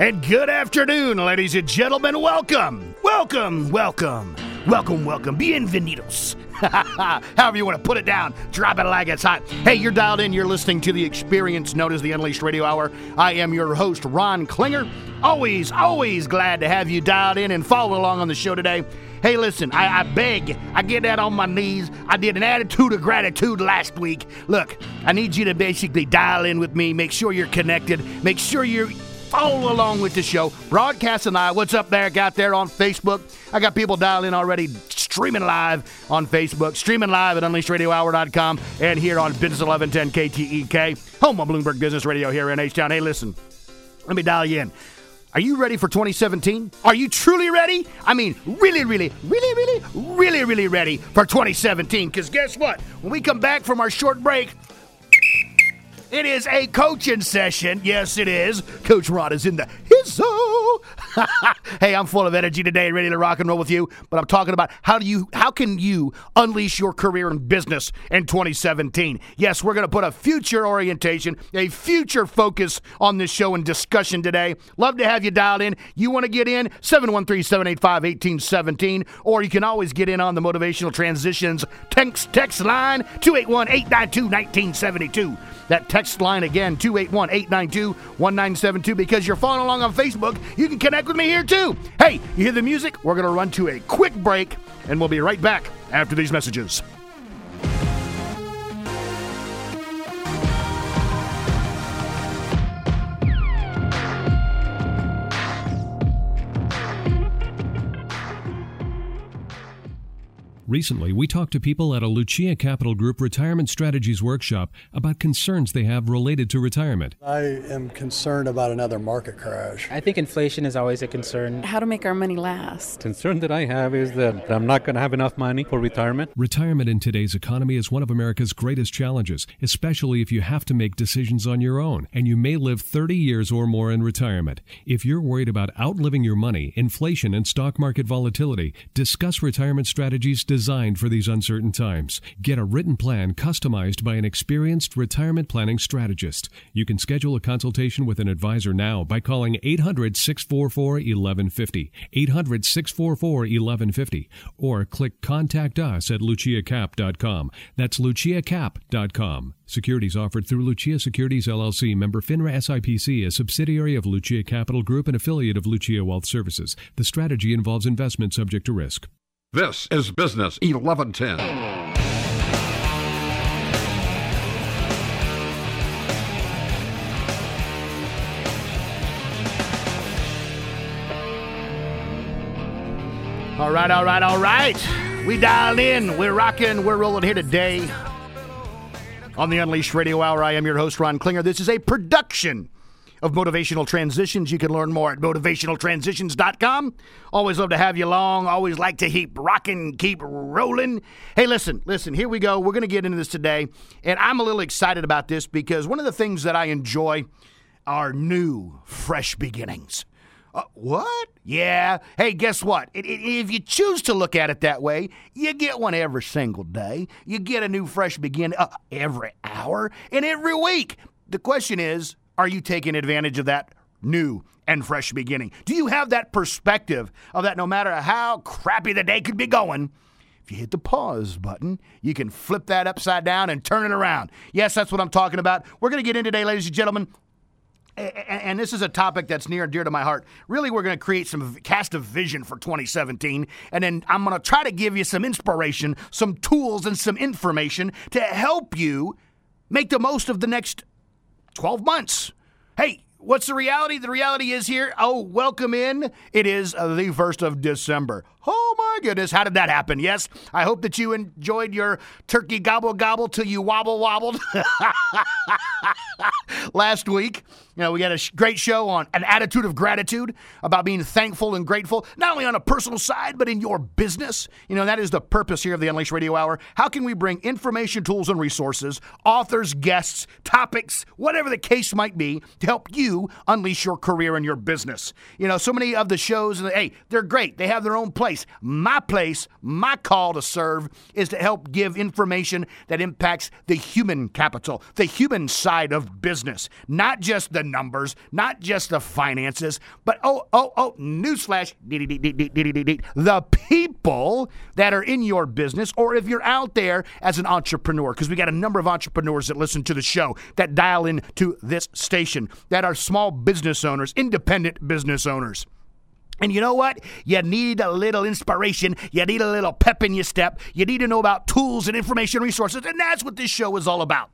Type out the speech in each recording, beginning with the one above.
And good afternoon, ladies and gentlemen. Welcome, welcome, welcome, welcome, welcome. Bienvenidos. However you want to put it down, drop it like it's hot. Hey, you're dialed in. You're listening to the experience known as the Unleashed Radio Hour. I am your host, Ron Klinger. Always, always glad to have you dialed in and follow along on the show today. Hey, listen, I, I beg, I get that on my knees. I did an attitude of gratitude last week. Look, I need you to basically dial in with me, make sure you're connected, make sure you're follow along with the show. Broadcast and I, what's up there? Got there on Facebook. I got people dialing in already, streaming live on Facebook, streaming live at UnleashedRadioHour.com, and here on Business 1110 KTEK, home of Bloomberg Business Radio here in H Town. Hey, listen, let me dial you in. Are you ready for 2017? Are you truly ready? I mean, really, really, really, really, really, really ready for 2017? Because guess what? When we come back from our short break, it is a coaching session. Yes, it is. Coach Rod is in the hizzo. hey, I'm full of energy today, ready to rock and roll with you. But I'm talking about how do you, how can you unleash your career in business in 2017? Yes, we're going to put a future orientation, a future focus on this show and discussion today. Love to have you dialed in. You want to get in 713-785-1817, or you can always get in on the motivational transitions text text line 281-892-1972. That text line again, 281 892 1972. Because you're following along on Facebook, you can connect with me here too. Hey, you hear the music? We're going to run to a quick break, and we'll be right back after these messages. Recently, we talked to people at a Lucia Capital Group Retirement Strategies Workshop about concerns they have related to retirement. I am concerned about another market crash. I think inflation is always a concern. How to make our money last. Concern that I have is that I'm not going to have enough money for retirement. Retirement in today's economy is one of America's greatest challenges, especially if you have to make decisions on your own and you may live 30 years or more in retirement. If you're worried about outliving your money, inflation, and stock market volatility, discuss retirement strategies designed for these uncertain times. Get a written plan customized by an experienced retirement planning strategist. You can schedule a consultation with an advisor now by calling 800 644 1150, 800 644 1150, or click contact us at luciacap.com. That's luciacap.com. Securities offered through Lucia Securities LLC, member FINRA SIPC, a subsidiary of Lucia Capital Group and affiliate of Lucia Wealth Services. The strategy involves investment subject to risk. This is Business 1110. All right, all right, all right. We dialed in. We're rocking. We're rolling here today on the Unleashed Radio Hour. I am your host, Ron Klinger. This is a production of Motivational Transitions. You can learn more at motivationaltransitions.com. Always love to have you along. Always like to keep rocking, keep rolling. Hey, listen, listen, here we go. We're going to get into this today. And I'm a little excited about this because one of the things that I enjoy are new, fresh beginnings. Uh, what? Yeah. Hey, guess what? It, it, if you choose to look at it that way, you get one every single day. You get a new, fresh beginning uh, every hour and every week. The question is, are you taking advantage of that new and fresh beginning? Do you have that perspective of that no matter how crappy the day could be going, if you hit the pause button, you can flip that upside down and turn it around? Yes, that's what I'm talking about. We're going to get in today, ladies and gentlemen. And this is a topic that's near and dear to my heart. Really, we're going to create some cast of vision for 2017. And then I'm going to try to give you some inspiration, some tools, and some information to help you make the most of the next 12 months. Hey, what's the reality? The reality is here. Oh, welcome in. It is the 1st of December. Oh my goodness, how did that happen? Yes, I hope that you enjoyed your turkey gobble gobble till you wobble wobbled last week. You know, we had a great show on an attitude of gratitude about being thankful and grateful, not only on a personal side, but in your business. You know, that is the purpose here of the Unleashed Radio Hour. How can we bring information, tools, and resources, authors, guests, topics, whatever the case might be, to help you unleash your career and your business? You know, so many of the shows, hey, they're great. They have their own place. My place, my call to serve is to help give information that impacts the human capital, the human side of business, not just the numbers, not just the finances, but oh, oh, oh, newsflash, the people that are in your business, or if you're out there as an entrepreneur, because we got a number of entrepreneurs that listen to the show, that dial in to this station, that are small business owners, independent business owners. And you know what? You need a little inspiration. You need a little pep in your step. You need to know about tools and information resources. And that's what this show is all about.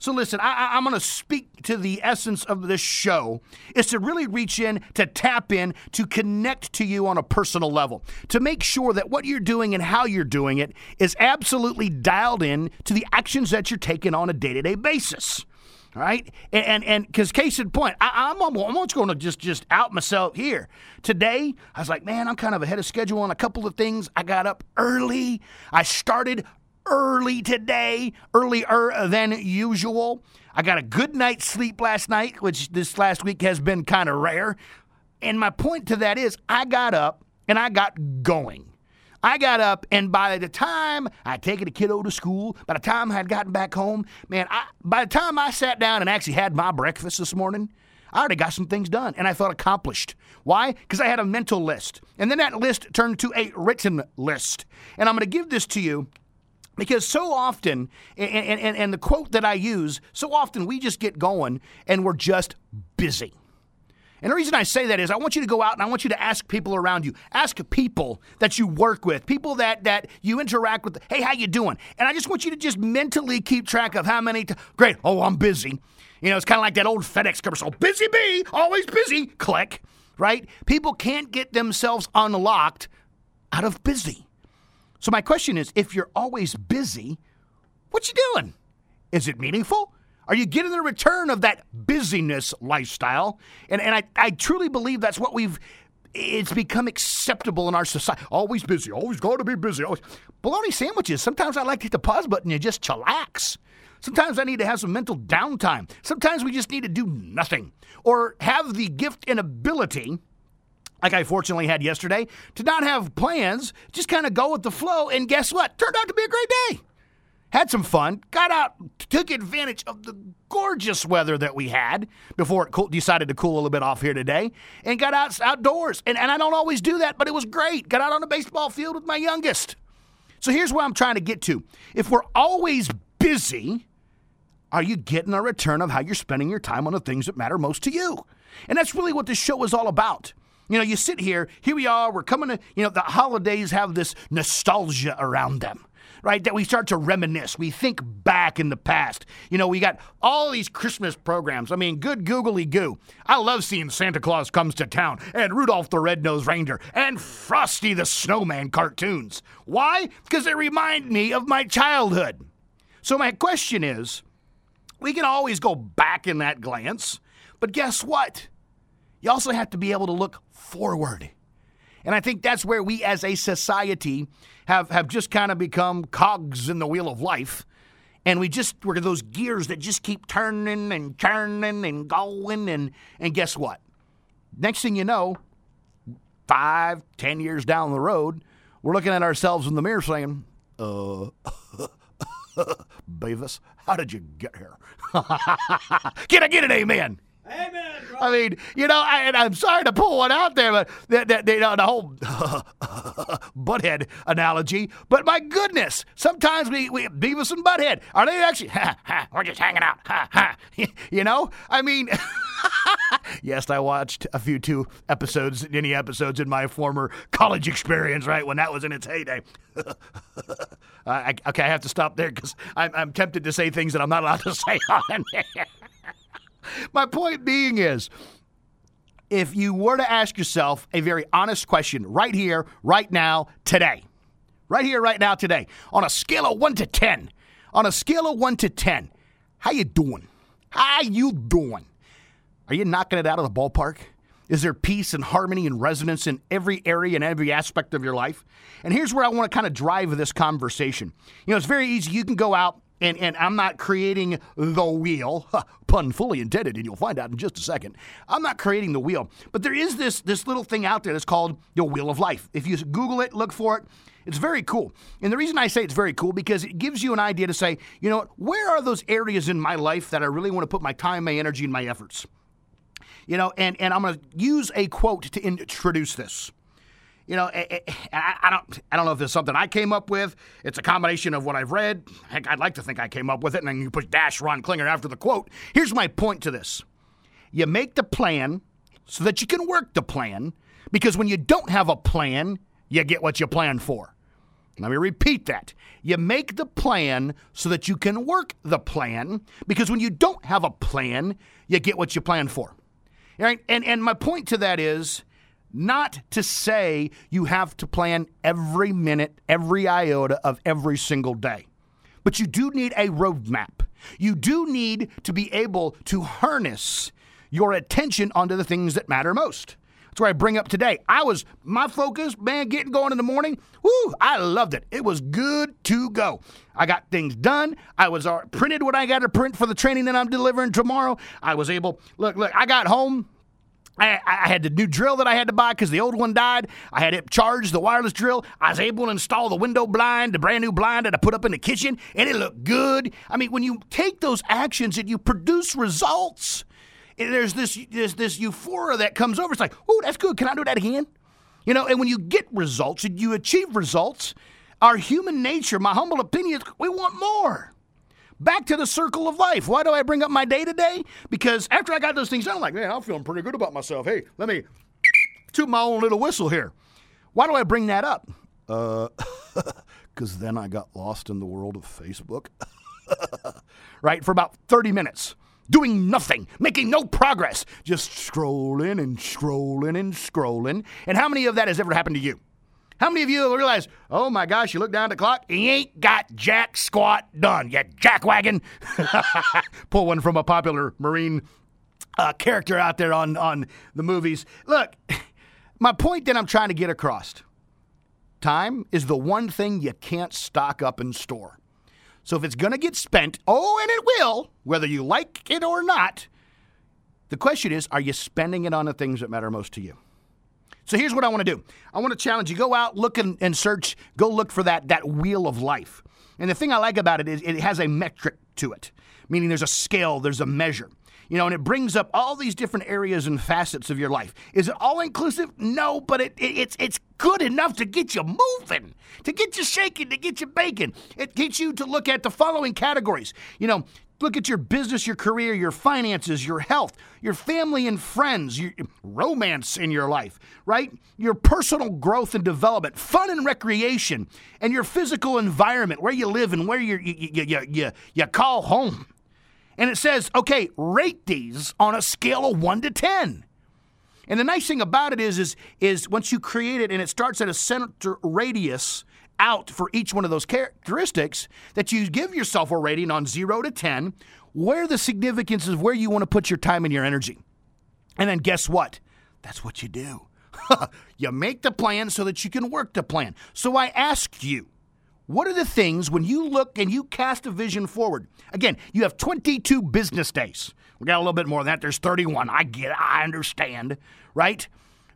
So listen, I, am going to speak to the essence of this show is to really reach in, to tap in, to connect to you on a personal level, to make sure that what you're doing and how you're doing it is absolutely dialed in to the actions that you're taking on a day to day basis. All right, and and because case in point, I, am I'm almost going to just just out myself here today. I was like, man, I'm kind of ahead of schedule on a couple of things. I got up early. I started early today, earlier than usual. I got a good night's sleep last night, which this last week has been kind of rare. And my point to that is, I got up and I got going. I got up, and by the time I taken a kiddo to school, by the time I had gotten back home, man, I, by the time I sat down and actually had my breakfast this morning, I already got some things done and I felt accomplished. Why? Because I had a mental list. And then that list turned to a written list. And I'm going to give this to you because so often, and, and, and the quote that I use, so often we just get going and we're just busy. And the reason I say that is I want you to go out and I want you to ask people around you. Ask people that you work with, people that that you interact with. Hey, how you doing? And I just want you to just mentally keep track of how many. T- Great. Oh, I'm busy. You know, it's kind of like that old FedEx commercial. Busy bee, always busy. Click. Right? People can't get themselves unlocked out of busy. So my question is, if you're always busy, what you doing? Is it meaningful? Are you getting the return of that busyness lifestyle? And, and I, I truly believe that's what we've it's become acceptable in our society. Always busy, always got to be busy. Always. Bologna sandwiches. Sometimes I like to hit the pause button and just chillax. Sometimes I need to have some mental downtime. Sometimes we just need to do nothing or have the gift and ability, like I fortunately had yesterday, to not have plans, just kind of go with the flow. And guess what? Turned out to be a great day had some fun, got out, took advantage of the gorgeous weather that we had before it cool, decided to cool a little bit off here today, and got out outdoors. And, and I don't always do that, but it was great. Got out on the baseball field with my youngest. So here's where I'm trying to get to. If we're always busy, are you getting a return of how you're spending your time on the things that matter most to you? And that's really what this show is all about. You know, you sit here, here we are, we're coming to, you know, the holidays have this nostalgia around them right? That we start to reminisce. We think back in the past. You know, we got all these Christmas programs. I mean, good googly goo. I love seeing Santa Claus Comes to Town and Rudolph the Red-Nosed Reindeer and Frosty the Snowman cartoons. Why? Because they remind me of my childhood. So my question is, we can always go back in that glance, but guess what? You also have to be able to look forward. And I think that's where we as a society have, have just kind of become cogs in the wheel of life. And we just, we're those gears that just keep turning and turning and going. And, and guess what? Next thing you know, five, ten years down the road, we're looking at ourselves in the mirror saying, uh, Beavis, how did you get here? Can I get an amen? Amen. Bro. I mean, you know, I, and I'm sorry to pull one out there, but the, the, you know, the whole butthead analogy. But my goodness, sometimes we, we Beavis and Butthead are they actually? Ha, ha, we're just hanging out. Ha, ha. you know, I mean. yes, I watched a few two episodes, any episodes in my former college experience, right when that was in its heyday. I, okay, I have to stop there because I'm, I'm tempted to say things that I'm not allowed to say on my point being is, if you were to ask yourself a very honest question right here, right now, today, right here, right now, today, on a scale of one to ten, on a scale of one to ten, how you doing? How you doing? Are you knocking it out of the ballpark? Is there peace and harmony and resonance in every area and every aspect of your life? And here's where I want to kind of drive this conversation. You know, it's very easy. You can go out and, and I'm not creating the wheel, pun fully intended, and you'll find out in just a second. I'm not creating the wheel, but there is this this little thing out there that's called the Wheel of Life. If you Google it, look for it. It's very cool. And the reason I say it's very cool because it gives you an idea to say, you know where are those areas in my life that I really want to put my time, my energy, and my efforts? You know, and, and I'm going to use a quote to introduce this. You know, I, I, I don't I don't know if it's something I came up with. It's a combination of what I've read. Heck, I'd like to think I came up with it, and then you put dash Ron Klinger after the quote. Here's my point to this: you make the plan so that you can work the plan, because when you don't have a plan, you get what you plan for. Let me repeat that. You make the plan so that you can work the plan because when you don't have a plan, you get what you plan for. Right? And and my point to that is not to say you have to plan every minute, every iota of every single day. But you do need a roadmap. You do need to be able to harness your attention onto the things that matter most. That's where I bring up today. I was my focus, man, getting going in the morning. Woo, I loved it. It was good to go. I got things done. I was uh, printed what I got to print for the training that I'm delivering tomorrow. I was able. Look, look. I got home. I, I, had the new drill that I had to buy because the old one died. I had it charged, the wireless drill. I was able to install the window blind, the brand new blind that I put up in the kitchen, and it looked good. I mean, when you take those actions and you produce results, there's this this euphoria that comes over. It's like, oh, that's good. Can I do that again? You know, and when you get results and you achieve results, our human nature, my humble opinion, we want more. Back to the circle of life. Why do I bring up my day to day? Because after I got those things done, I'm like, man, I'm feeling pretty good about myself. Hey, let me toot my own little whistle here. Why do I bring that up? Uh, because then I got lost in the world of Facebook. right? For about 30 minutes doing nothing, making no progress, just scrolling and scrolling and scrolling. And how many of that has ever happened to you? How many of you will realize, oh my gosh, you look down at the clock, you ain't got jack squat done, you jackwagon? Pull one from a popular Marine uh, character out there on, on the movies. Look, my point that I'm trying to get across time is the one thing you can't stock up and store. So if it's going to get spent, oh, and it will, whether you like it or not, the question is are you spending it on the things that matter most to you? So here's what I want to do I want to challenge you go out, look and, and search, go look for that, that wheel of life. And the thing I like about it is it has a metric to it, meaning there's a scale, there's a measure you know, and it brings up all these different areas and facets of your life. Is it all inclusive? No, but it, it, it's it's good enough to get you moving, to get you shaking, to get you baking. It gets you to look at the following categories. You know, look at your business, your career, your finances, your health, your family and friends, your romance in your life, right? Your personal growth and development, fun and recreation, and your physical environment, where you live and where you you, you, you, you call home and it says, okay, rate these on a scale of 1 to 10. And the nice thing about it is, is, is once you create it and it starts at a center radius out for each one of those characteristics, that you give yourself a rating on 0 to 10, where the significance is where you want to put your time and your energy. And then guess what? That's what you do. you make the plan so that you can work the plan. So I ask you, what are the things when you look and you cast a vision forward? Again, you have 22 business days. We got a little bit more than that. There's 31. I get it. I understand, right?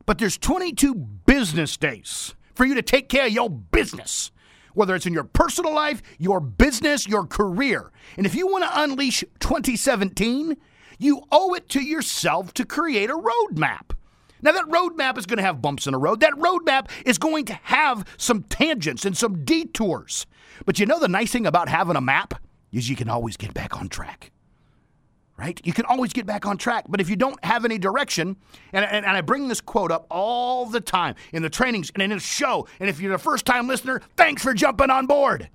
But there's 22 business days for you to take care of your business, whether it's in your personal life, your business, your career. And if you want to unleash 2017, you owe it to yourself to create a roadmap. Now, that roadmap is going to have bumps in the road. That roadmap is going to have some tangents and some detours. But you know, the nice thing about having a map is you can always get back on track. Right? You can always get back on track. But if you don't have any direction, and, and, and I bring this quote up all the time in the trainings and in the show, and if you're a first time listener, thanks for jumping on board.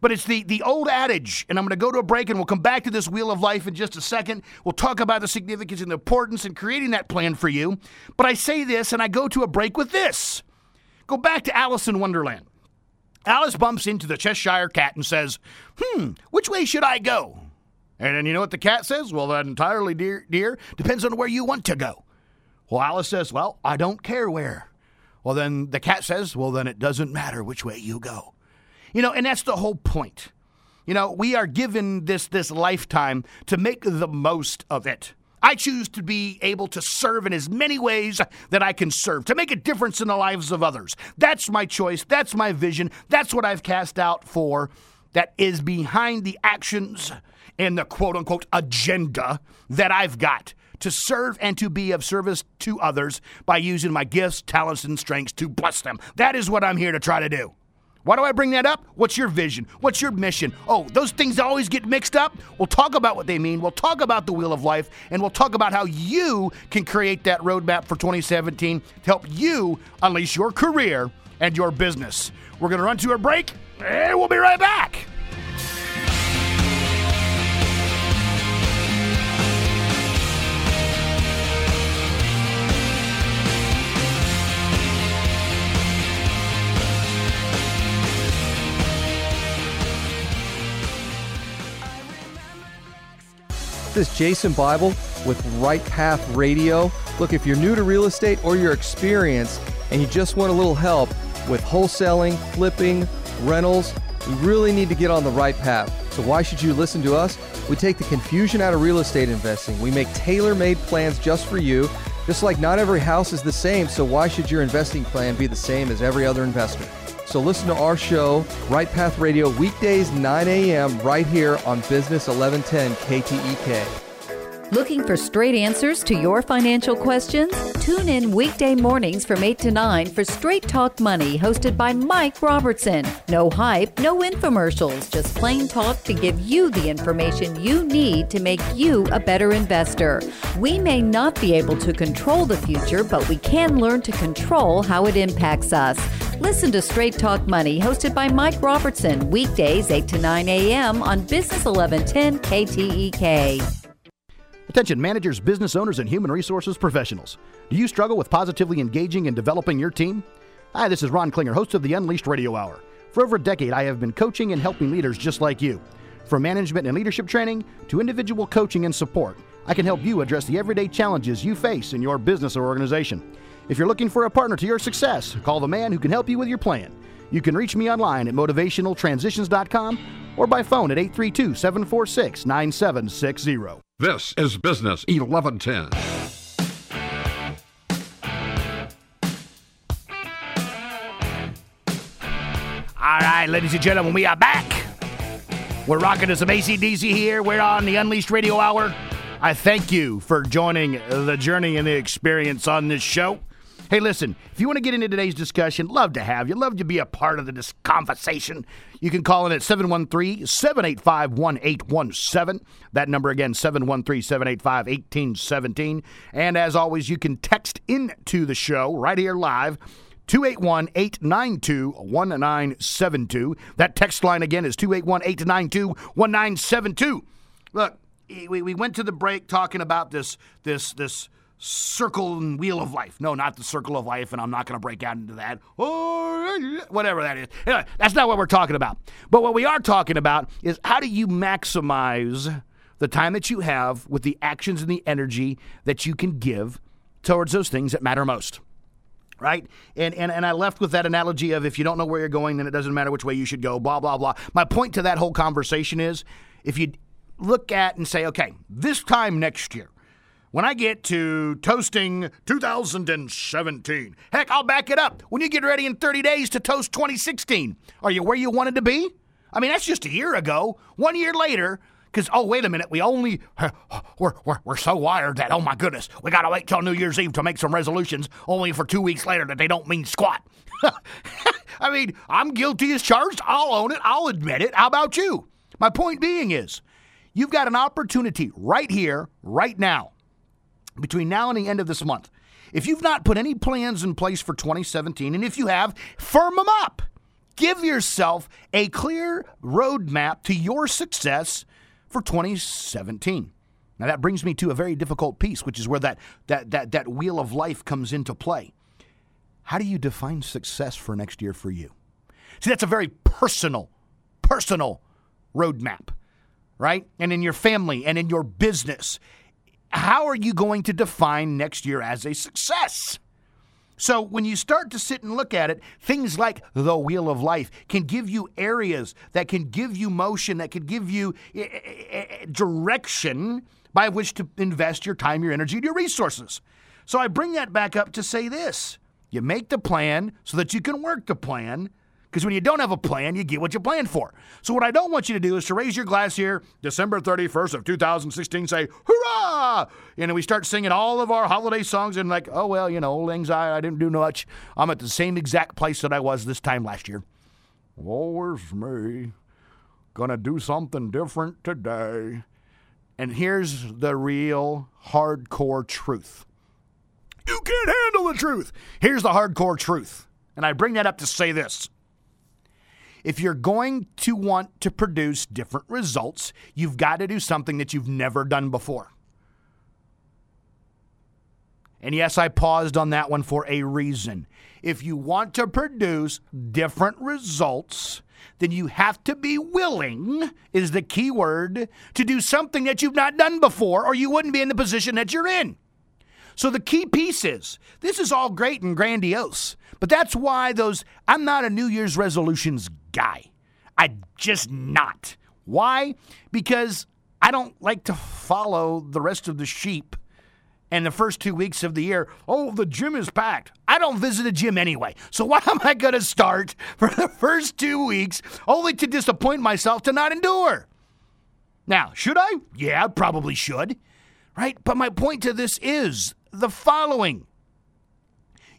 But it's the, the old adage, and I'm going to go to a break and we'll come back to this wheel of life in just a second. We'll talk about the significance and the importance in creating that plan for you. But I say this and I go to a break with this. Go back to Alice in Wonderland. Alice bumps into the Cheshire cat and says, Hmm, which way should I go? And then you know what the cat says? Well, that entirely, dear, dear, depends on where you want to go. Well, Alice says, Well, I don't care where. Well, then the cat says, Well, then it doesn't matter which way you go. You know, and that's the whole point. You know, we are given this this lifetime to make the most of it. I choose to be able to serve in as many ways that I can serve, to make a difference in the lives of others. That's my choice. That's my vision. That's what I've cast out for. That is behind the actions and the quote unquote agenda that I've got to serve and to be of service to others by using my gifts, talents, and strengths to bless them. That is what I'm here to try to do. Why do I bring that up? What's your vision? What's your mission? Oh, those things always get mixed up. We'll talk about what they mean. We'll talk about the wheel of life, and we'll talk about how you can create that roadmap for 2017 to help you unleash your career and your business. We're going to run to a break, and we'll be right back. This is Jason Bible with Right Path Radio. Look, if you're new to real estate or you're experienced and you just want a little help with wholesaling, flipping, rentals, you really need to get on the right path. So, why should you listen to us? We take the confusion out of real estate investing. We make tailor made plans just for you. Just like not every house is the same, so why should your investing plan be the same as every other investor? So listen to our show, Right Path Radio, weekdays 9 a.m. right here on Business 1110 KTEK. Looking for straight answers to your financial questions? Tune in weekday mornings from 8 to 9 for Straight Talk Money, hosted by Mike Robertson. No hype, no infomercials, just plain talk to give you the information you need to make you a better investor. We may not be able to control the future, but we can learn to control how it impacts us. Listen to Straight Talk Money, hosted by Mike Robertson, weekdays 8 to 9 a.m. on Business 1110 KTEK. Attention managers, business owners, and human resources professionals. Do you struggle with positively engaging and developing your team? Hi, this is Ron Klinger, host of the Unleashed Radio Hour. For over a decade, I have been coaching and helping leaders just like you. From management and leadership training to individual coaching and support, I can help you address the everyday challenges you face in your business or organization. If you're looking for a partner to your success, call the man who can help you with your plan. You can reach me online at motivationaltransitions.com or by phone at 832 746 9760. This is Business 1110. All right, ladies and gentlemen, we are back. We're rocking to some ACDC here. We're on the Unleashed Radio Hour. I thank you for joining the journey and the experience on this show. Hey, listen, if you want to get into today's discussion, love to have you. Love to be a part of the conversation. You can call in at 713 785 1817. That number again, 713 785 1817. And as always, you can text into the show right here live. 281 892 1972. That text line again is 281 892 1972. Look, we, we went to the break talking about this this this circle and wheel of life. No, not the circle of life, and I'm not going to break out into that. Whatever that is. Anyway, that's not what we're talking about. But what we are talking about is how do you maximize the time that you have with the actions and the energy that you can give towards those things that matter most. Right? And, and and I left with that analogy of if you don't know where you're going, then it doesn't matter which way you should go, blah, blah, blah. My point to that whole conversation is if you look at and say, okay, this time next year, when I get to toasting 2017, heck, I'll back it up. When you get ready in 30 days to toast 2016, are you where you wanted to be? I mean, that's just a year ago. One year later, because, oh, wait a minute, we only, we're, we're, we're so wired that, oh my goodness, we got to wait till New Year's Eve to make some resolutions, only for two weeks later that they don't mean squat. I mean, I'm guilty as charged. I'll own it. I'll admit it. How about you? My point being is, you've got an opportunity right here, right now, between now and the end of this month. If you've not put any plans in place for 2017, and if you have, firm them up. Give yourself a clear roadmap to your success for 2017. Now that brings me to a very difficult piece, which is where that that that that wheel of life comes into play. How do you define success for next year for you? See, that's a very personal, personal roadmap, right? And in your family and in your business, how are you going to define next year as a success? So, when you start to sit and look at it, things like the wheel of life can give you areas that can give you motion, that can give you eh, eh, eh, direction by which to invest your time, your energy, and your resources. So, I bring that back up to say this you make the plan so that you can work the plan. Because when you don't have a plan, you get what you plan for. So, what I don't want you to do is to raise your glass here, December 31st of 2016, say, hurrah! And we start singing all of our holiday songs and like, oh, well, you know, old anxiety, I didn't do much. I'm at the same exact place that I was this time last year. Always me. Gonna do something different today. And here's the real hardcore truth. You can't handle the truth. Here's the hardcore truth. And I bring that up to say this. If you're going to want to produce different results, you've got to do something that you've never done before. And yes, I paused on that one for a reason. If you want to produce different results, then you have to be willing, is the key word, to do something that you've not done before, or you wouldn't be in the position that you're in. So the key piece is this is all great and grandiose, but that's why those, I'm not a New Year's resolutions guy. I just not. Why? Because I don't like to follow the rest of the sheep and the first two weeks of the year, oh, the gym is packed. I don't visit a gym anyway. So why am I going to start for the first two weeks only to disappoint myself to not endure? Now, should I? Yeah, probably should. Right? But my point to this is the following.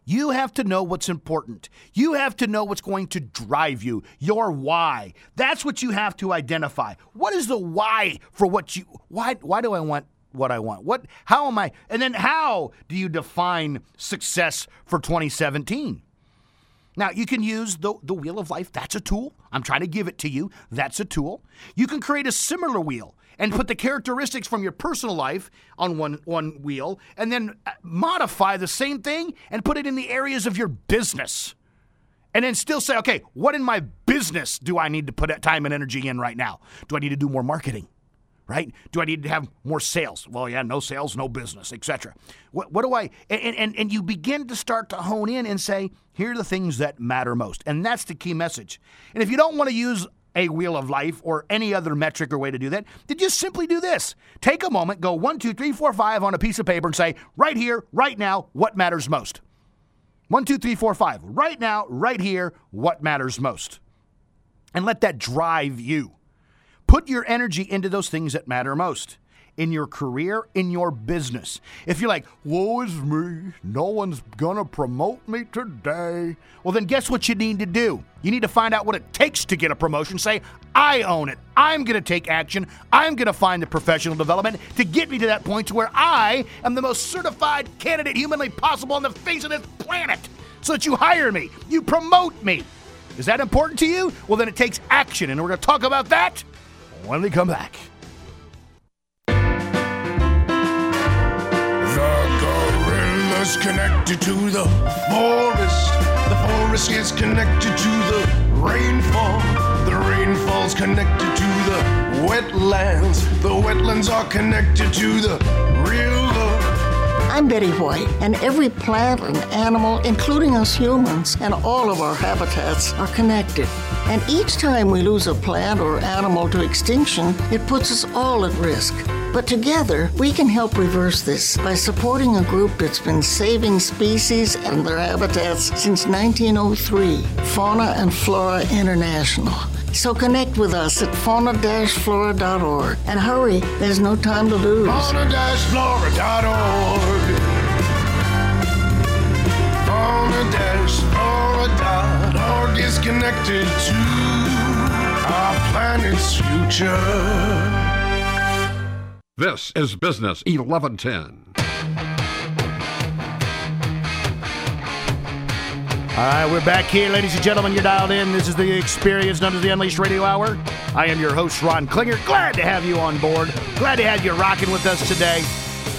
You have to know what's important. You have to know what's going to drive you, your why. That's what you have to identify. What is the why for what you why why do I want what I want? What how am I and then how do you define success for 2017? Now, you can use the, the wheel of life. That's a tool. I'm trying to give it to you. That's a tool. You can create a similar wheel and put the characteristics from your personal life on one, one wheel and then uh, modify the same thing and put it in the areas of your business. And then still say, okay, what in my business do I need to put time and energy in right now? Do I need to do more marketing? right? Do I need to have more sales? Well, yeah, no sales, no business, etc. What, what do I? And, and and you begin to start to hone in and say, here are the things that matter most, and that's the key message. And if you don't want to use a wheel of life or any other metric or way to do that, then just simply do this. Take a moment, go one, two, three, four, five on a piece of paper and say, right here, right now, what matters most? One, two, three, four, five. Right now, right here, what matters most? And let that drive you. Put your energy into those things that matter most in your career, in your business. If you're like, woe is me, no one's gonna promote me today, well, then guess what you need to do? You need to find out what it takes to get a promotion. Say, I own it. I'm gonna take action. I'm gonna find the professional development to get me to that point to where I am the most certified candidate humanly possible on the face of this planet so that you hire me, you promote me. Is that important to you? Well, then it takes action, and we're gonna talk about that when we come back. Gorilla's connected to the forest. The forest is connected to the rainfall. The rainfall's connected to the wetlands. The wetlands are connected to the river. I'm Betty White, and every plant and animal, including us humans, and all of our habitats are connected. And each time we lose a plant or animal to extinction, it puts us all at risk. But together, we can help reverse this by supporting a group that's been saving species and their habitats since 1903 Fauna and Flora International. So connect with us at fauna-flora.org. And hurry, there's no time to lose. Fauna-flora.org. Fauna-flora.org is connected to our planet's future. This is Business 1110. All right, we're back here, ladies and gentlemen. You're dialed in. This is the Experience known as the Unleashed Radio Hour. I am your host, Ron Klinger. Glad to have you on board. Glad to have you rocking with us today.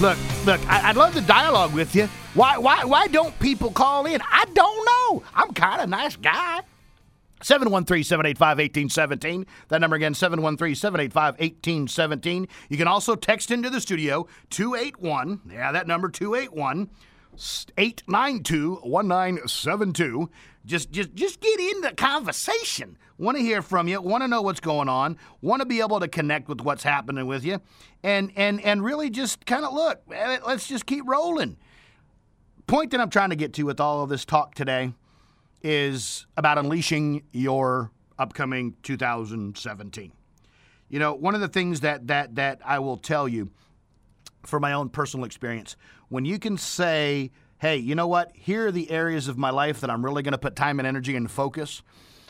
Look, look, I, would love the dialogue with you. Why, why, why don't people call in? I don't know. I'm kind of nice guy. 713 785 1817. That number again, 713 785 1817. You can also text into the studio 281. Yeah, that number 281 892 1972. Just, just, just get in the conversation. Want to hear from you. Want to know what's going on. Want to be able to connect with what's happening with you, and and and really just kind of look. Let's just keep rolling. Point that I'm trying to get to with all of this talk today is about unleashing your upcoming 2017. You know, one of the things that that that I will tell you for my own personal experience. When you can say, hey, you know what? Here are the areas of my life that I'm really going to put time and energy and focus,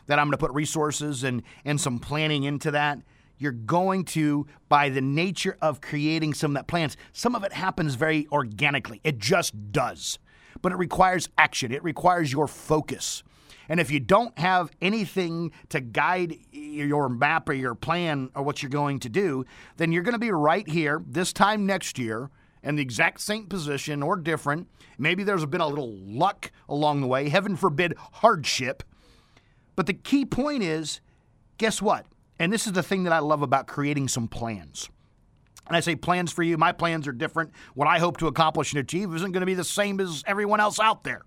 that I'm going to put resources and, and some planning into that. You're going to, by the nature of creating some of that plans, some of it happens very organically. It just does. But it requires action, it requires your focus. And if you don't have anything to guide your map or your plan or what you're going to do, then you're going to be right here this time next year in the exact same position or different. Maybe there's been a little luck along the way, heaven forbid, hardship. But the key point is guess what? And this is the thing that I love about creating some plans. And I say plans for you, my plans are different. What I hope to accomplish and achieve isn't going to be the same as everyone else out there.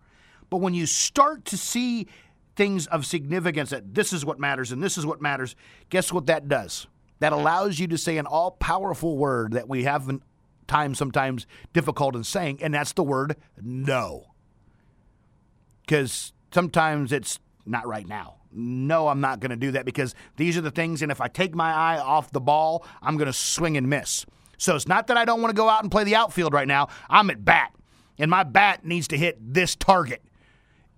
But when you start to see things of significance that this is what matters and this is what matters, guess what that does? That allows you to say an all powerful word that we have time sometimes difficult in saying, and that's the word no. Because sometimes it's not right now. No, I'm not going to do that because these are the things, and if I take my eye off the ball, I'm going to swing and miss. So it's not that I don't want to go out and play the outfield right now. I'm at bat, and my bat needs to hit this target.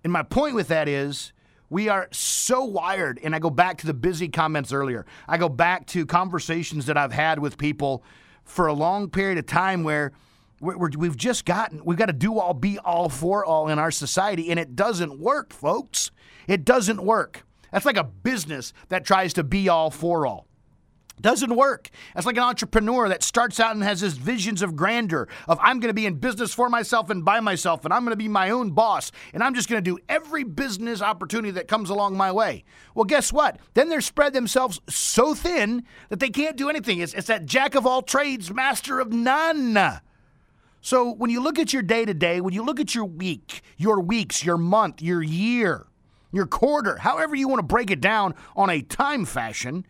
And my point with that is we are so wired, and I go back to the busy comments earlier. I go back to conversations that I've had with people for a long period of time where we have just gotten, we've got to do all, be all, for all in our society, and it doesn't work, folks. It doesn't work. That's like a business that tries to be all, for all. Doesn't work. That's like an entrepreneur that starts out and has his visions of grandeur of I'm going to be in business for myself and by myself and I'm going to be my own boss and I'm just going to do every business opportunity that comes along my way. Well, guess what? Then they're spread themselves so thin that they can't do anything. It's, it's that jack of all trades, master of none. So when you look at your day to day, when you look at your week, your weeks, your month, your year, your quarter, however you want to break it down on a time fashion,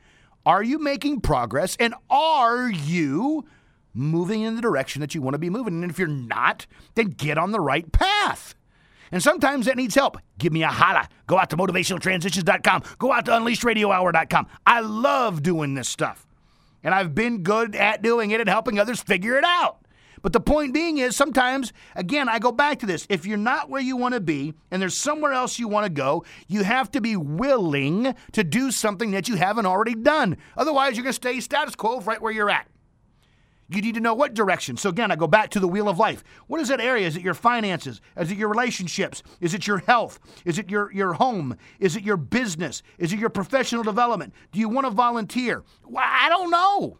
are you making progress? And are you moving in the direction that you want to be moving? And if you're not, then get on the right path. And sometimes that needs help. Give me a holla. Go out to motivationaltransitions.com. Go out to unleashedradiohour.com. I love doing this stuff. And I've been good at doing it and helping others figure it out. But the point being is sometimes, again, I go back to this. If you're not where you want to be and there's somewhere else you want to go, you have to be willing to do something that you haven't already done. Otherwise, you're going to stay status quo right where you're at. You need to know what direction. So again, I go back to the wheel of life. What is that area? Is it your finances? Is it your relationships? Is it your health? Is it your, your home? Is it your business? Is it your professional development? Do you want to volunteer? Well, I don't know.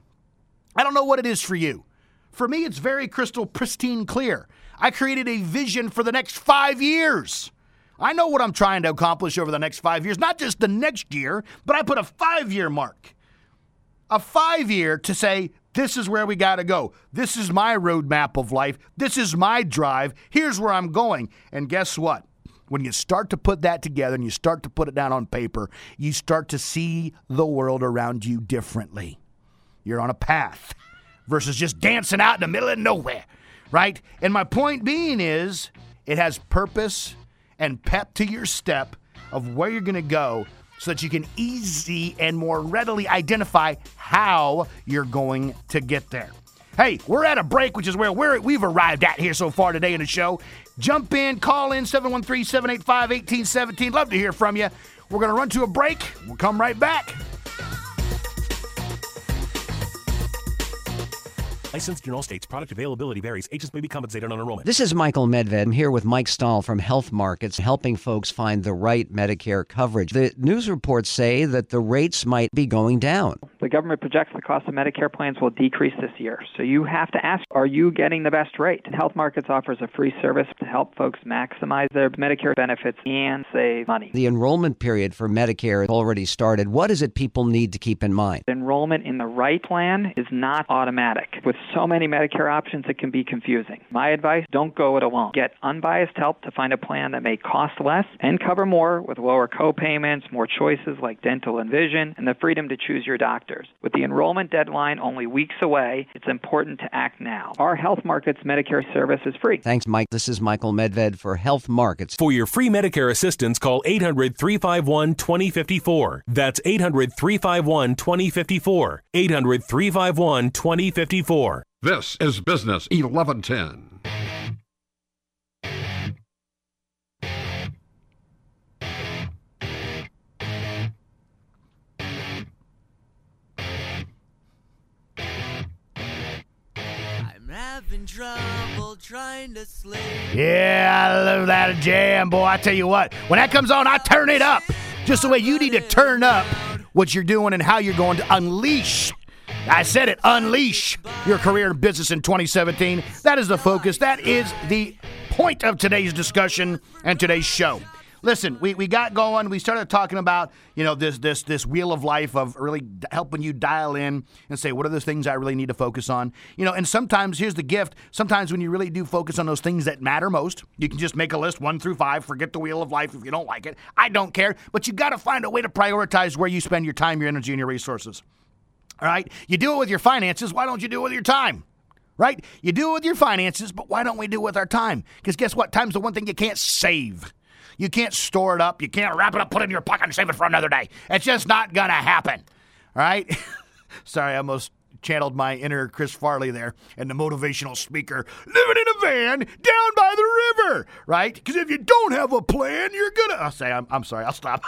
I don't know what it is for you. For me, it's very crystal pristine clear. I created a vision for the next five years. I know what I'm trying to accomplish over the next five years, not just the next year, but I put a five year mark. A five year to say, this is where we got to go. This is my roadmap of life. This is my drive. Here's where I'm going. And guess what? When you start to put that together and you start to put it down on paper, you start to see the world around you differently. You're on a path versus just dancing out in the middle of nowhere, right? And my point being is it has purpose and pep to your step of where you're going to go so that you can easy and more readily identify how you're going to get there. Hey, we're at a break, which is where we're, we've arrived at here so far today in the show. Jump in, call in 713 785 1817. Love to hear from you. We're going to run to a break. We'll come right back. Licensed in all states. Product availability varies. Agents may be compensated on enrollment. This is Michael Medved. I'm here with Mike Stahl from Health Markets, helping folks find the right Medicare coverage. The news reports say that the rates might be going down. The government projects the cost of Medicare plans will decrease this year. So you have to ask, are you getting the best rate? And Health Markets offers a free service to help folks maximize their Medicare benefits and save money. The enrollment period for Medicare has already started. What is it people need to keep in mind? Enrollment in the right plan is not automatic. With so many Medicare options, it can be confusing. My advice don't go it alone. Get unbiased help to find a plan that may cost less and cover more with lower co-payments, more choices like dental and vision, and the freedom to choose your doctors. With the enrollment deadline only weeks away, it's important to act now. Our Health Markets Medicare service is free. Thanks, Mike. This is Michael Medved for Health Markets. For your free Medicare assistance, call 800 351 2054. That's 800 351 2054. 800 351 2054. This is Business 1110. trouble trying to sleep. Yeah, I love that jam, boy. I tell you what, when that comes on, I turn it up. Just the way you need to turn up what you're doing and how you're going to unleash. I said it, unleash your career and business in 2017. That is the focus. That is the point of today's discussion and today's show listen, we, we got going. We started talking about you know this this this wheel of life of really helping you dial in and say what are the things I really need to focus on. You know, and sometimes here's the gift. Sometimes when you really do focus on those things that matter most, you can just make a list one through five. Forget the wheel of life if you don't like it. I don't care, but you got to find a way to prioritize where you spend your time, your energy, and your resources. All right, you do it with your finances. Why don't you do it with your time? Right? You do it with your finances, but why don't we do it with our time? Because guess what? Time's the one thing you can't save. You can't store it up. You can't wrap it up, put it in your pocket, and save it for another day. It's just not going to happen. All right? Sorry, I almost channeled my inner Chris Farley there and the motivational speaker living in a van down by the river, right? Because if you don't have a plan, you're gonna. I'll say, I'm, I'm sorry, I'll stop.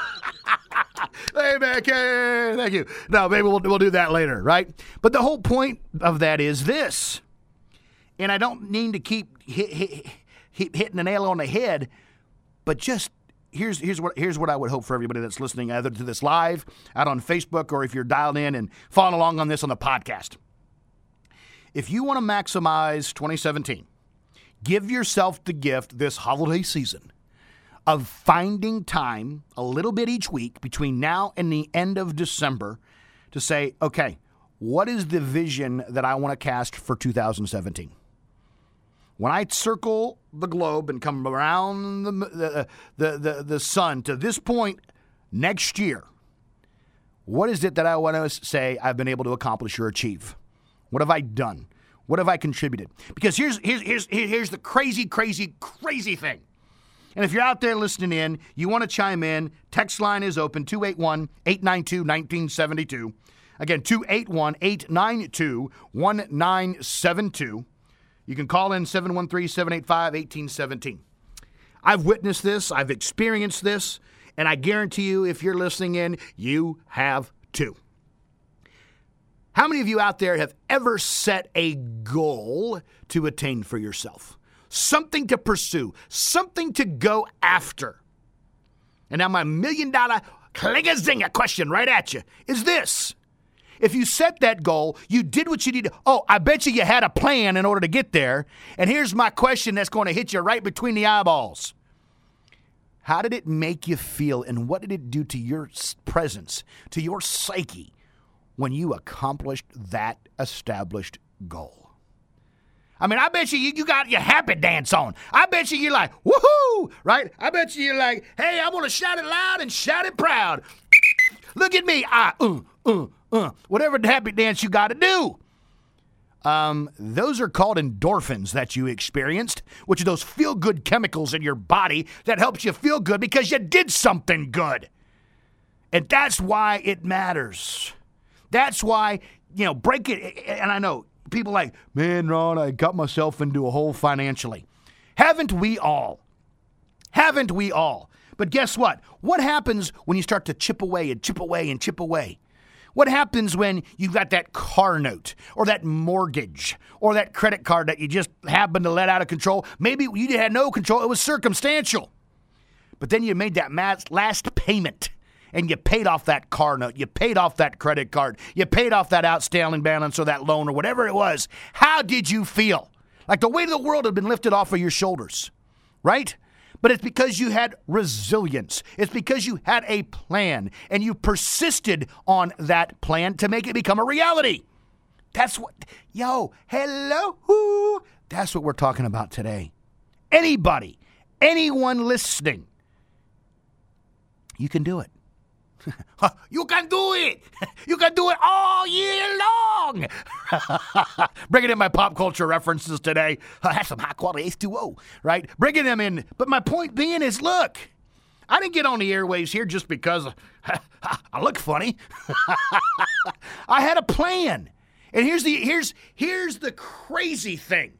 hey, okay, thank you. No, maybe we'll, we'll do that later, right? But the whole point of that is this, and I don't mean to keep hit, hit, hit, hitting the nail on the head but just here's here's what here's what I would hope for everybody that's listening either to this live out on Facebook or if you're dialed in and following along on this on the podcast. If you want to maximize 2017, give yourself the gift this holiday season of finding time a little bit each week between now and the end of December to say, okay, what is the vision that I want to cast for 2017? When I circle the globe and come around the, the, uh, the, the, the sun to this point next year, what is it that I want to say I've been able to accomplish or achieve? What have I done? What have I contributed? Because here's, here's, here's, here's the crazy, crazy, crazy thing. And if you're out there listening in, you want to chime in, text line is open 281 892 1972. Again, 281 892 1972. You can call in 713 785 1817. I've witnessed this, I've experienced this, and I guarantee you, if you're listening in, you have too. How many of you out there have ever set a goal to attain for yourself? Something to pursue, something to go after. And now, my million dollar clingazinga question right at you is this if you set that goal, you did what you needed. Oh, I bet you you had a plan in order to get there. And here's my question that's going to hit you right between the eyeballs. How did it make you feel, and what did it do to your presence, to your psyche, when you accomplished that established goal? I mean, I bet you you got your happy dance on. I bet you you're like, woohoo, right? I bet you you're like, hey, I want to shout it loud and shout it proud. Look at me. I, uh, uh, uh, whatever happy dance you got to do. Um, those are called endorphins that you experienced, which are those feel good chemicals in your body that helps you feel good because you did something good. And that's why it matters. That's why, you know, break it. And I know people like, man, Ron, I got myself into a hole financially. Haven't we all? Haven't we all? But guess what? What happens when you start to chip away and chip away and chip away? What happens when you've got that car note or that mortgage or that credit card that you just happened to let out of control? Maybe you had no control, it was circumstantial. But then you made that last payment and you paid off that car note, you paid off that credit card, you paid off that outstanding balance or that loan or whatever it was. How did you feel? Like the weight of the world had been lifted off of your shoulders, right? But it's because you had resilience. It's because you had a plan and you persisted on that plan to make it become a reality. That's what, yo, hello. That's what we're talking about today. Anybody, anyone listening, you can do it. you can do it. You can do it all year long. Bringing in my pop culture references today. I have some high quality H2O, right? Bringing them in. But my point being is look, I didn't get on the airwaves here just because I look funny. I had a plan. And here's the here's here's the crazy thing.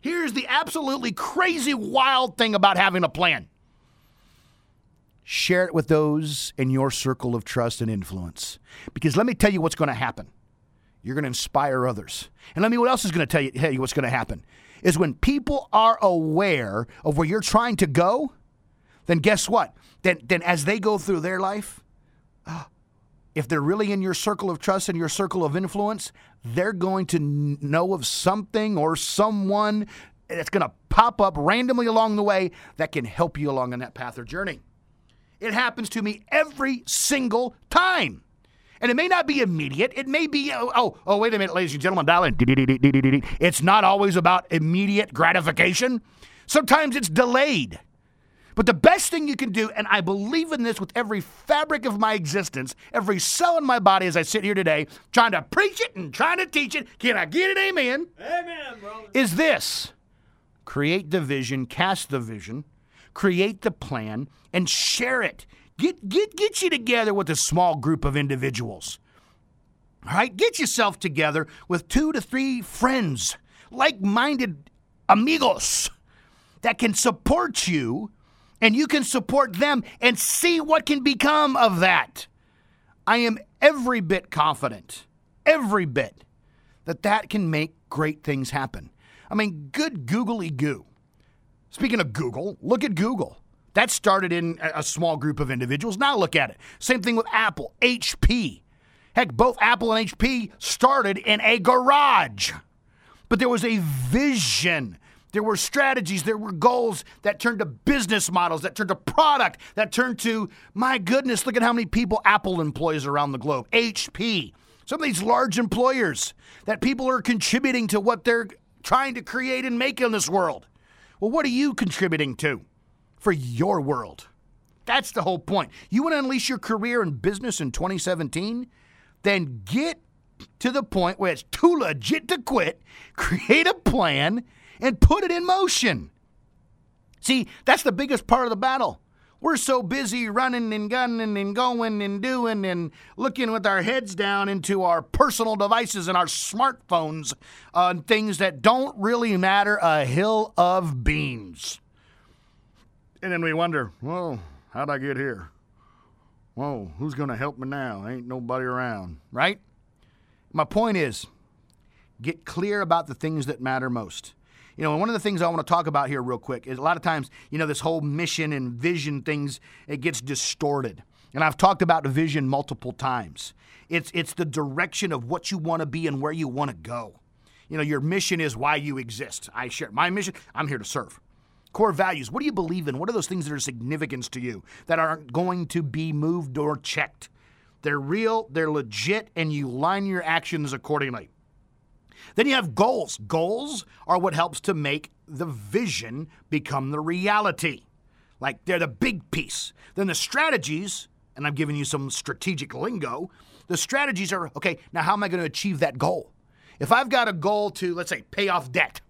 Here's the absolutely crazy wild thing about having a plan. Share it with those in your circle of trust and influence. Because let me tell you what's going to happen. You're going to inspire others. And let me what else is going to tell you, tell you what's going to happen is when people are aware of where you're trying to go, then guess what? Then then as they go through their life, ah, if they're really in your circle of trust and your circle of influence, they're going to know of something or someone that's going to pop up randomly along the way that can help you along on that path or journey. It happens to me every single time. And it may not be immediate. It may be, oh, oh, oh wait a minute, ladies and gentlemen, dial in. It's not always about immediate gratification. Sometimes it's delayed. But the best thing you can do, and I believe in this with every fabric of my existence, every cell in my body as I sit here today, trying to preach it and trying to teach it. Can I get it? Amen. Amen, brother. Is this create the vision, cast the vision, create the plan, and share it. Get, get, get you together with a small group of individuals. All right? Get yourself together with two to three friends, like minded amigos that can support you and you can support them and see what can become of that. I am every bit confident, every bit, that that can make great things happen. I mean, good googly goo. Speaking of Google, look at Google. That started in a small group of individuals. Now look at it. Same thing with Apple, HP. Heck, both Apple and HP started in a garage. But there was a vision. There were strategies, there were goals that turned to business models, that turned to product, that turned to, my goodness, look at how many people Apple employs around the globe. HP. Some of these large employers that people are contributing to what they're trying to create and make in this world. Well, what are you contributing to for your world? That's the whole point. You want to unleash your career and business in 2017? Then get to the point where it's too legit to quit, create a plan, and put it in motion. See, that's the biggest part of the battle. We're so busy running and gunning and going and doing and looking with our heads down into our personal devices and our smartphones on things that don't really matter a hill of beans. And then we wonder, well, how'd I get here? Whoa, who's going to help me now? Ain't nobody around, right? My point is get clear about the things that matter most. You know, one of the things I want to talk about here, real quick, is a lot of times, you know, this whole mission and vision things, it gets distorted. And I've talked about vision multiple times. It's, it's the direction of what you want to be and where you want to go. You know, your mission is why you exist. I share my mission, I'm here to serve. Core values, what do you believe in? What are those things that are significance to you that aren't going to be moved or checked? They're real, they're legit, and you line your actions accordingly. Then you have goals. Goals are what helps to make the vision become the reality. Like they're the big piece. Then the strategies, and I'm giving you some strategic lingo, the strategies are okay, now how am I going to achieve that goal? If I've got a goal to, let's say, pay off debt,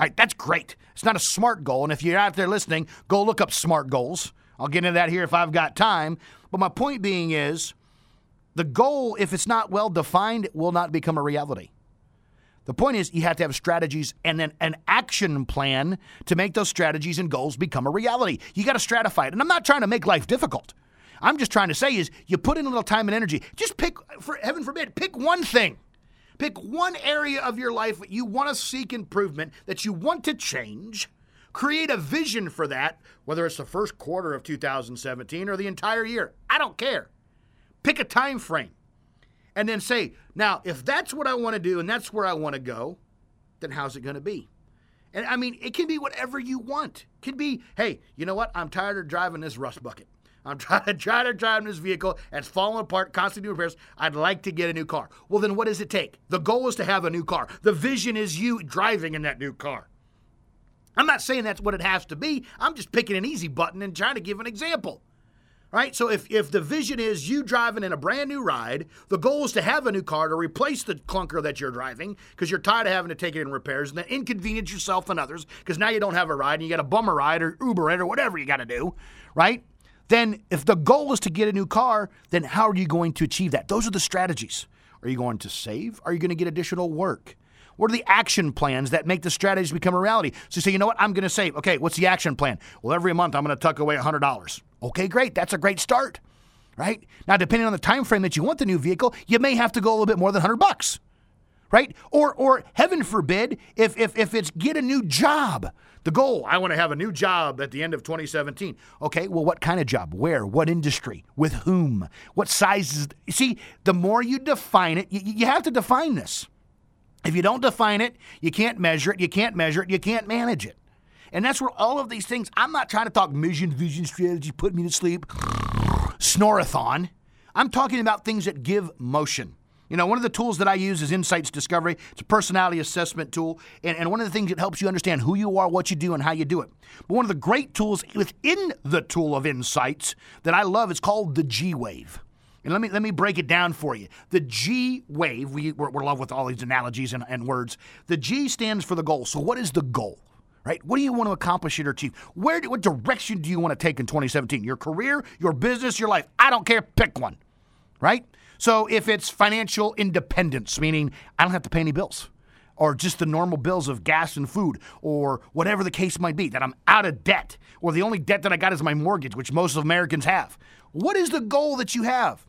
all right, that's great. It's not a smart goal. And if you're out there listening, go look up smart goals. I'll get into that here if I've got time. But my point being is the goal, if it's not well defined, will not become a reality. The point is, you have to have strategies and then an action plan to make those strategies and goals become a reality. You got to stratify it. And I'm not trying to make life difficult. I'm just trying to say is you put in a little time and energy. Just pick, for heaven forbid, pick one thing. Pick one area of your life that you want to seek improvement, that you want to change. Create a vision for that, whether it's the first quarter of 2017 or the entire year. I don't care. Pick a time frame and then say, now, if that's what I want to do and that's where I want to go, then how's it going to be? And I mean, it can be whatever you want. It can be, hey, you know what? I'm tired of driving this rust bucket. I'm trying, trying to drive this vehicle. It's falling apart, constantly repairs. I'd like to get a new car. Well, then what does it take? The goal is to have a new car. The vision is you driving in that new car. I'm not saying that's what it has to be. I'm just picking an easy button and trying to give an example right? So if, if the vision is you driving in a brand new ride, the goal is to have a new car to replace the clunker that you're driving because you're tired of having to take it in repairs and then inconvenience yourself and others because now you don't have a ride and you got a bummer ride or Uber it or whatever you got to do, right? Then if the goal is to get a new car, then how are you going to achieve that? Those are the strategies. Are you going to save? Are you going to get additional work? What are the action plans that make the strategies become a reality? So you say, you know what, I'm going to save. Okay, what's the action plan? Well, every month I'm going to tuck away $100. Okay, great. That's a great start, right? Now, depending on the time frame that you want the new vehicle, you may have to go a little bit more than 100 bucks, right? Or, or heaven forbid, if, if, if it's get a new job, the goal, I want to have a new job at the end of 2017. Okay, well, what kind of job? Where? What industry? With whom? What sizes? See, the more you define it, you, you have to define this. If you don't define it, you can't measure it, you can't measure it, you can't manage it. And that's where all of these things, I'm not trying to talk mission, vision, strategy, put me to sleep, snorathon. I'm talking about things that give motion. You know, one of the tools that I use is Insights Discovery. It's a personality assessment tool. And, and one of the things that helps you understand who you are, what you do, and how you do it. But one of the great tools within the tool of Insights that I love is called the G Wave. And let me let me break it down for you. The G wave, we, we're, we're love with all these analogies and, and words. The G stands for the goal. So what is the goal? Right? What do you want to accomplish or achieve? Where, do, what direction do you want to take in 2017? Your career, your business, your life? I don't care. Pick one. Right? So if it's financial independence, meaning I don't have to pay any bills, or just the normal bills of gas and food, or whatever the case might be, that I'm out of debt, or the only debt that I got is my mortgage, which most Americans have. What is the goal that you have?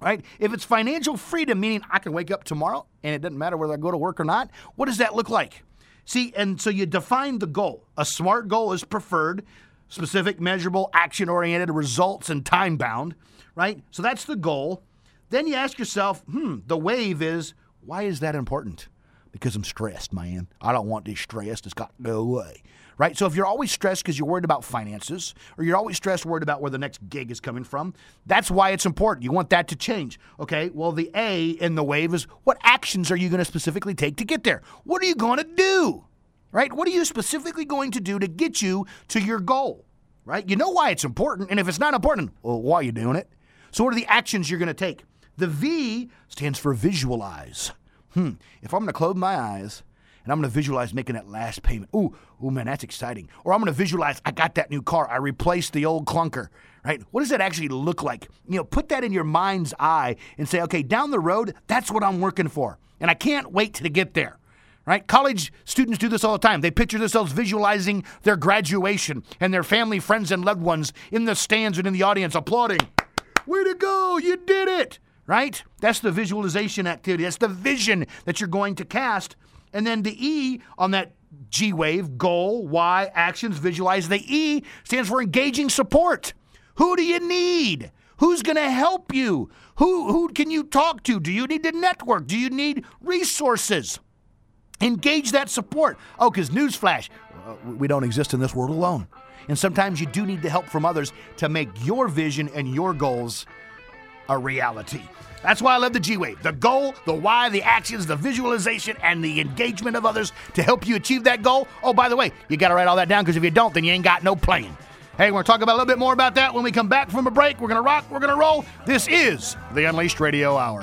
right? If it's financial freedom, meaning I can wake up tomorrow and it doesn't matter whether I go to work or not, what does that look like? See, and so you define the goal. A SMART goal is preferred, specific, measurable, action oriented, results, and time bound, right? So that's the goal. Then you ask yourself, hmm, the wave is why is that important? Because I'm stressed, man. I don't want this stress. It's got to go away right? So if you're always stressed because you're worried about finances, or you're always stressed, worried about where the next gig is coming from, that's why it's important. You want that to change. Okay, well, the A in the wave is what actions are you going to specifically take to get there? What are you going to do? Right? What are you specifically going to do to get you to your goal? Right? You know why it's important, and if it's not important, well, why are you doing it? So, what are the actions you're going to take? The V stands for visualize. Hmm. If I'm going to close my eyes and I'm going to visualize making that last payment. Ooh, ooh, man, that's exciting. Or I'm going to visualize I got that new car. I replaced the old clunker, right? What does that actually look like? You know, put that in your mind's eye and say, okay, down the road, that's what I'm working for. And I can't wait to get there. Right? College students do this all the time. They picture themselves visualizing their graduation and their family, friends, and loved ones in the stands and in the audience applauding. Way to go! You did it! Right? That's the visualization activity. That's the vision that you're going to cast and then the E on that G wave, goal, Y, actions, visualize. The E stands for engaging support. Who do you need? Who's going to help you? Who, who can you talk to? Do you need to network? Do you need resources? Engage that support. Oh, because newsflash, uh, we don't exist in this world alone. And sometimes you do need the help from others to make your vision and your goals a reality. That's why I love the G Wave. The goal, the why, the actions, the visualization, and the engagement of others to help you achieve that goal. Oh, by the way, you got to write all that down because if you don't, then you ain't got no plan. Hey, we're going to talk about a little bit more about that when we come back from a break. We're going to rock, we're going to roll. This is the Unleashed Radio Hour.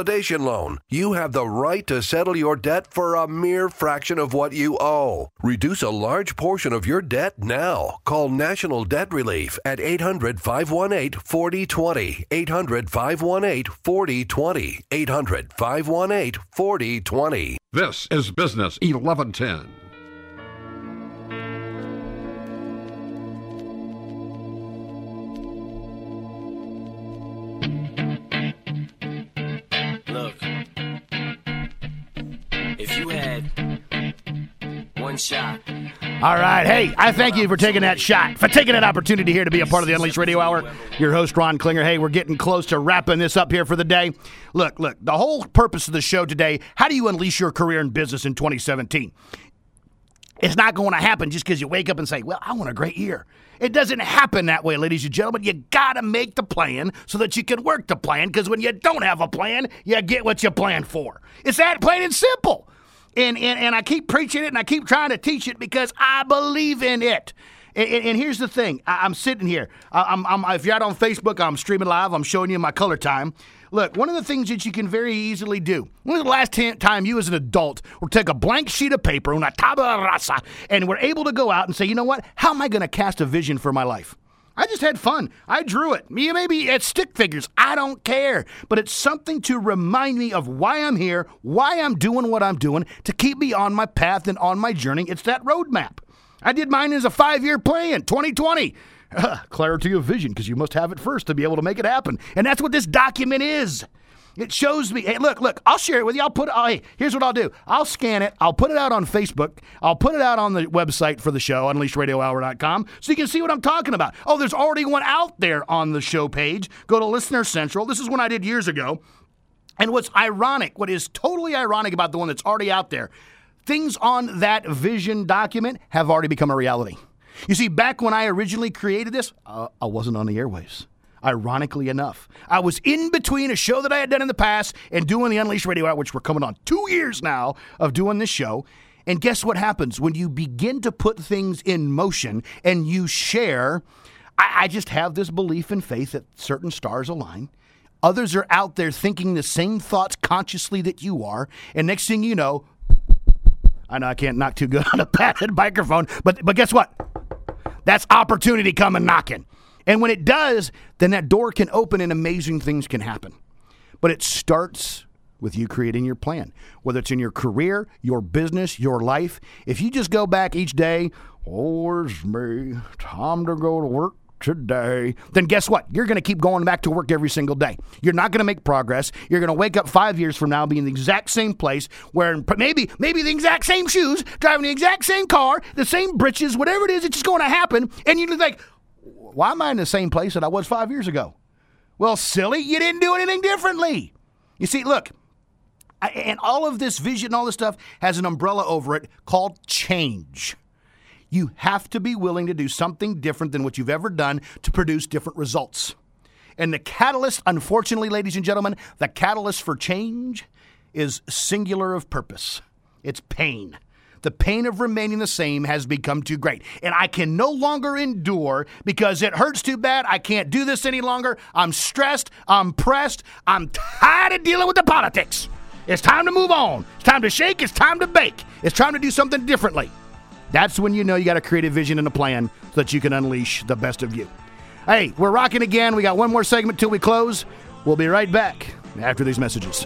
consolidation loan. You have the right to settle your debt for a mere fraction of what you owe. Reduce a large portion of your debt now. Call National Debt Relief at 800 518 4020. 800 518 4020. 800 518 4020. This is Business 1110. Shot, All right. Hey, I thank you for taking that shot, for taking that opportunity here to be a part of the Unleashed Radio Hour. Your host, Ron Klinger. Hey, we're getting close to wrapping this up here for the day. Look, look, the whole purpose of the show today how do you unleash your career in business in 2017? It's not going to happen just because you wake up and say, Well, I want a great year. It doesn't happen that way, ladies and gentlemen. You got to make the plan so that you can work the plan because when you don't have a plan, you get what you plan for. It's that plain and simple. And, and, and I keep preaching it and I keep trying to teach it because I believe in it. And, and, and here's the thing I, am sitting here. I, am I'm, if you're out on Facebook, I'm streaming live, I'm showing you my color time. Look, one of the things that you can very easily do, when was the last t- time you as an adult will take a blank sheet of paper, una tabla rasa, and we're able to go out and say, you know what? How am I going to cast a vision for my life? I just had fun. I drew it. Me maybe at stick figures. I don't care. But it's something to remind me of why I'm here, why I'm doing what I'm doing, to keep me on my path and on my journey. It's that roadmap. I did mine as a five year plan, 2020. clarity of vision, because you must have it first to be able to make it happen. And that's what this document is. It shows me, hey, look, look, I'll share it with you. I'll put, oh, hey, here's what I'll do. I'll scan it. I'll put it out on Facebook. I'll put it out on the website for the show, unleashedradiohour.com, so you can see what I'm talking about. Oh, there's already one out there on the show page. Go to Listener Central. This is one I did years ago. And what's ironic, what is totally ironic about the one that's already out there, things on that vision document have already become a reality. You see, back when I originally created this, uh, I wasn't on the airwaves. Ironically enough, I was in between a show that I had done in the past and doing the Unleashed Radio Hour, which we're coming on two years now of doing this show. And guess what happens when you begin to put things in motion and you share? I, I just have this belief and faith that certain stars align. Others are out there thinking the same thoughts consciously that you are. And next thing you know, I know I can't knock too good on a padded microphone, but but guess what? That's opportunity coming knocking. And when it does, then that door can open and amazing things can happen. But it starts with you creating your plan, whether it's in your career, your business, your life. If you just go back each day, oh, where's me? Time to go to work today, then guess what? You're going to keep going back to work every single day. You're not going to make progress. You're going to wake up five years from now, be in the exact same place, wearing maybe maybe the exact same shoes, driving the exact same car, the same britches, whatever it is, it's just going to happen. And you're like, why am I in the same place that I was five years ago? Well, silly, you didn't do anything differently. You see, look, I, and all of this vision, and all this stuff has an umbrella over it called change. You have to be willing to do something different than what you've ever done to produce different results. And the catalyst, unfortunately, ladies and gentlemen, the catalyst for change is singular of purpose. It's pain. The pain of remaining the same has become too great. And I can no longer endure because it hurts too bad. I can't do this any longer. I'm stressed. I'm pressed. I'm tired of dealing with the politics. It's time to move on. It's time to shake. It's time to bake. It's time to do something differently. That's when you know you got a creative vision and a plan so that you can unleash the best of you. Hey, we're rocking again. We got one more segment till we close. We'll be right back after these messages.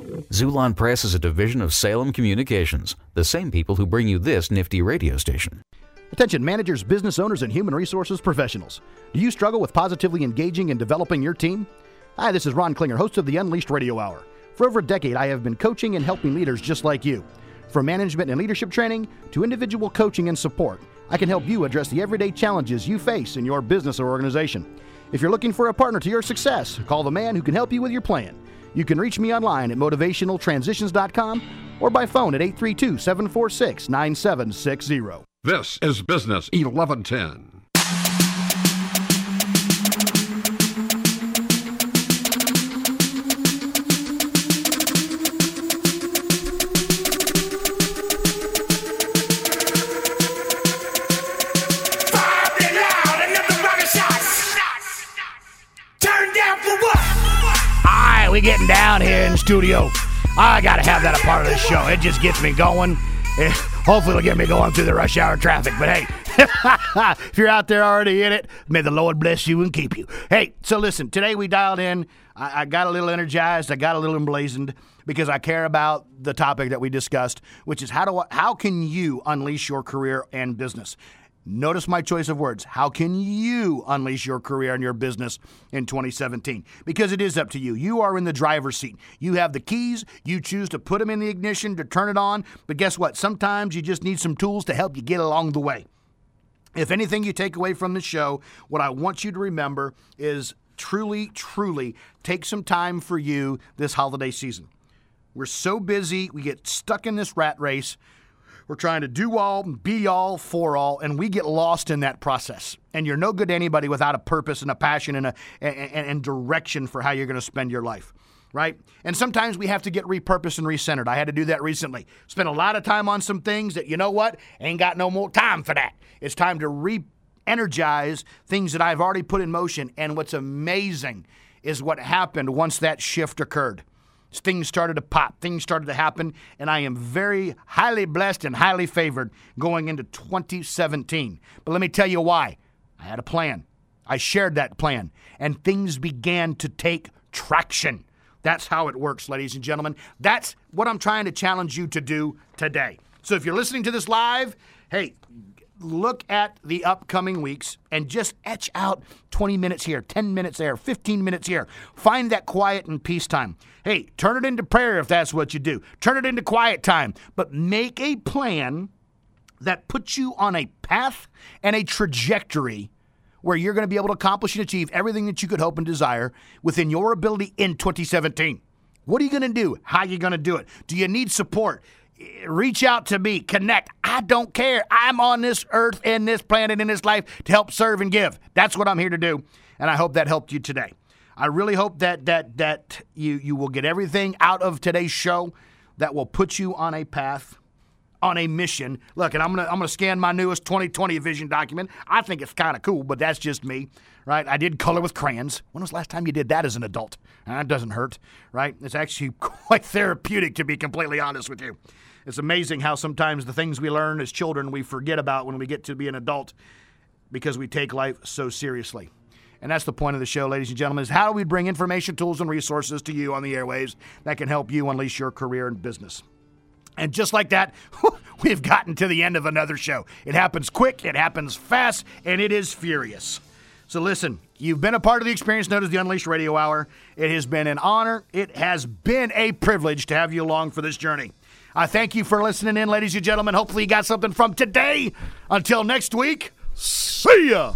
Xulon Press is a division of Salem Communications, the same people who bring you this nifty radio station. Attention managers, business owners, and human resources professionals. Do you struggle with positively engaging and developing your team? Hi, this is Ron Klinger, host of the Unleashed Radio Hour. For over a decade, I have been coaching and helping leaders just like you. From management and leadership training to individual coaching and support, I can help you address the everyday challenges you face in your business or organization. If you're looking for a partner to your success, call the man who can help you with your plan. You can reach me online at motivationaltransitions.com or by phone at 832 746 9760. This is Business 1110. Studio. I got to have that a part of this show. It just gets me going. Eh, Hopefully, it'll get me going through the rush hour traffic. But hey, if you're out there already in it, may the Lord bless you and keep you. Hey, so listen, today we dialed in. I, I got a little energized. I got a little emblazoned because I care about the topic that we discussed, which is how do I, how can you unleash your career and business? Notice my choice of words. How can you unleash your career and your business in 2017? Because it is up to you. You are in the driver's seat. You have the keys. You choose to put them in the ignition to turn it on. But guess what? Sometimes you just need some tools to help you get along the way. If anything you take away from the show, what I want you to remember is truly, truly take some time for you this holiday season. We're so busy, we get stuck in this rat race. We're trying to do all, be all, for all, and we get lost in that process. And you're no good to anybody without a purpose and a passion and a and, and, direction for how you're going to spend your life. Right? And sometimes we have to get repurposed and recentered. I had to do that recently. Spent a lot of time on some things that, you know what, ain't got no more time for that. It's time to re energize things that I've already put in motion. And what's amazing is what happened once that shift occurred things started to pop, things started to happen, and I am very highly blessed and highly favored going into 2017. But let me tell you why. I had a plan. I shared that plan, and things began to take traction. That's how it works, ladies and gentlemen. That's what I'm trying to challenge you to do today. So if you're listening to this live, hey, look at the upcoming weeks and just etch out 20 minutes here, 10 minutes there, 15 minutes here. Find that quiet and peace time. Hey, turn it into prayer if that's what you do. Turn it into quiet time, but make a plan that puts you on a path and a trajectory where you're going to be able to accomplish and achieve everything that you could hope and desire within your ability in 2017. What are you going to do? How are you going to do it? Do you need support? Reach out to me, connect. I don't care. I'm on this earth and this planet in this life to help serve and give. That's what I'm here to do, and I hope that helped you today. I really hope that that that you you will get everything out of today's show that will put you on a path on a mission. Look, and I'm gonna I'm gonna scan my newest 2020 vision document. I think it's kind of cool, but that's just me, right? I did color with crayons. When was the last time you did that as an adult? That doesn't hurt, right? It's actually quite therapeutic, to be completely honest with you. It's amazing how sometimes the things we learn as children we forget about when we get to be an adult because we take life so seriously. And that's the point of the show, ladies and gentlemen, is how do we bring information, tools, and resources to you on the airwaves that can help you unleash your career and business. And just like that, we've gotten to the end of another show. It happens quick, it happens fast, and it is furious. So listen, you've been a part of the experience known as the Unleashed Radio Hour. It has been an honor, it has been a privilege to have you along for this journey. I thank you for listening in, ladies and gentlemen. Hopefully, you got something from today. Until next week, see ya.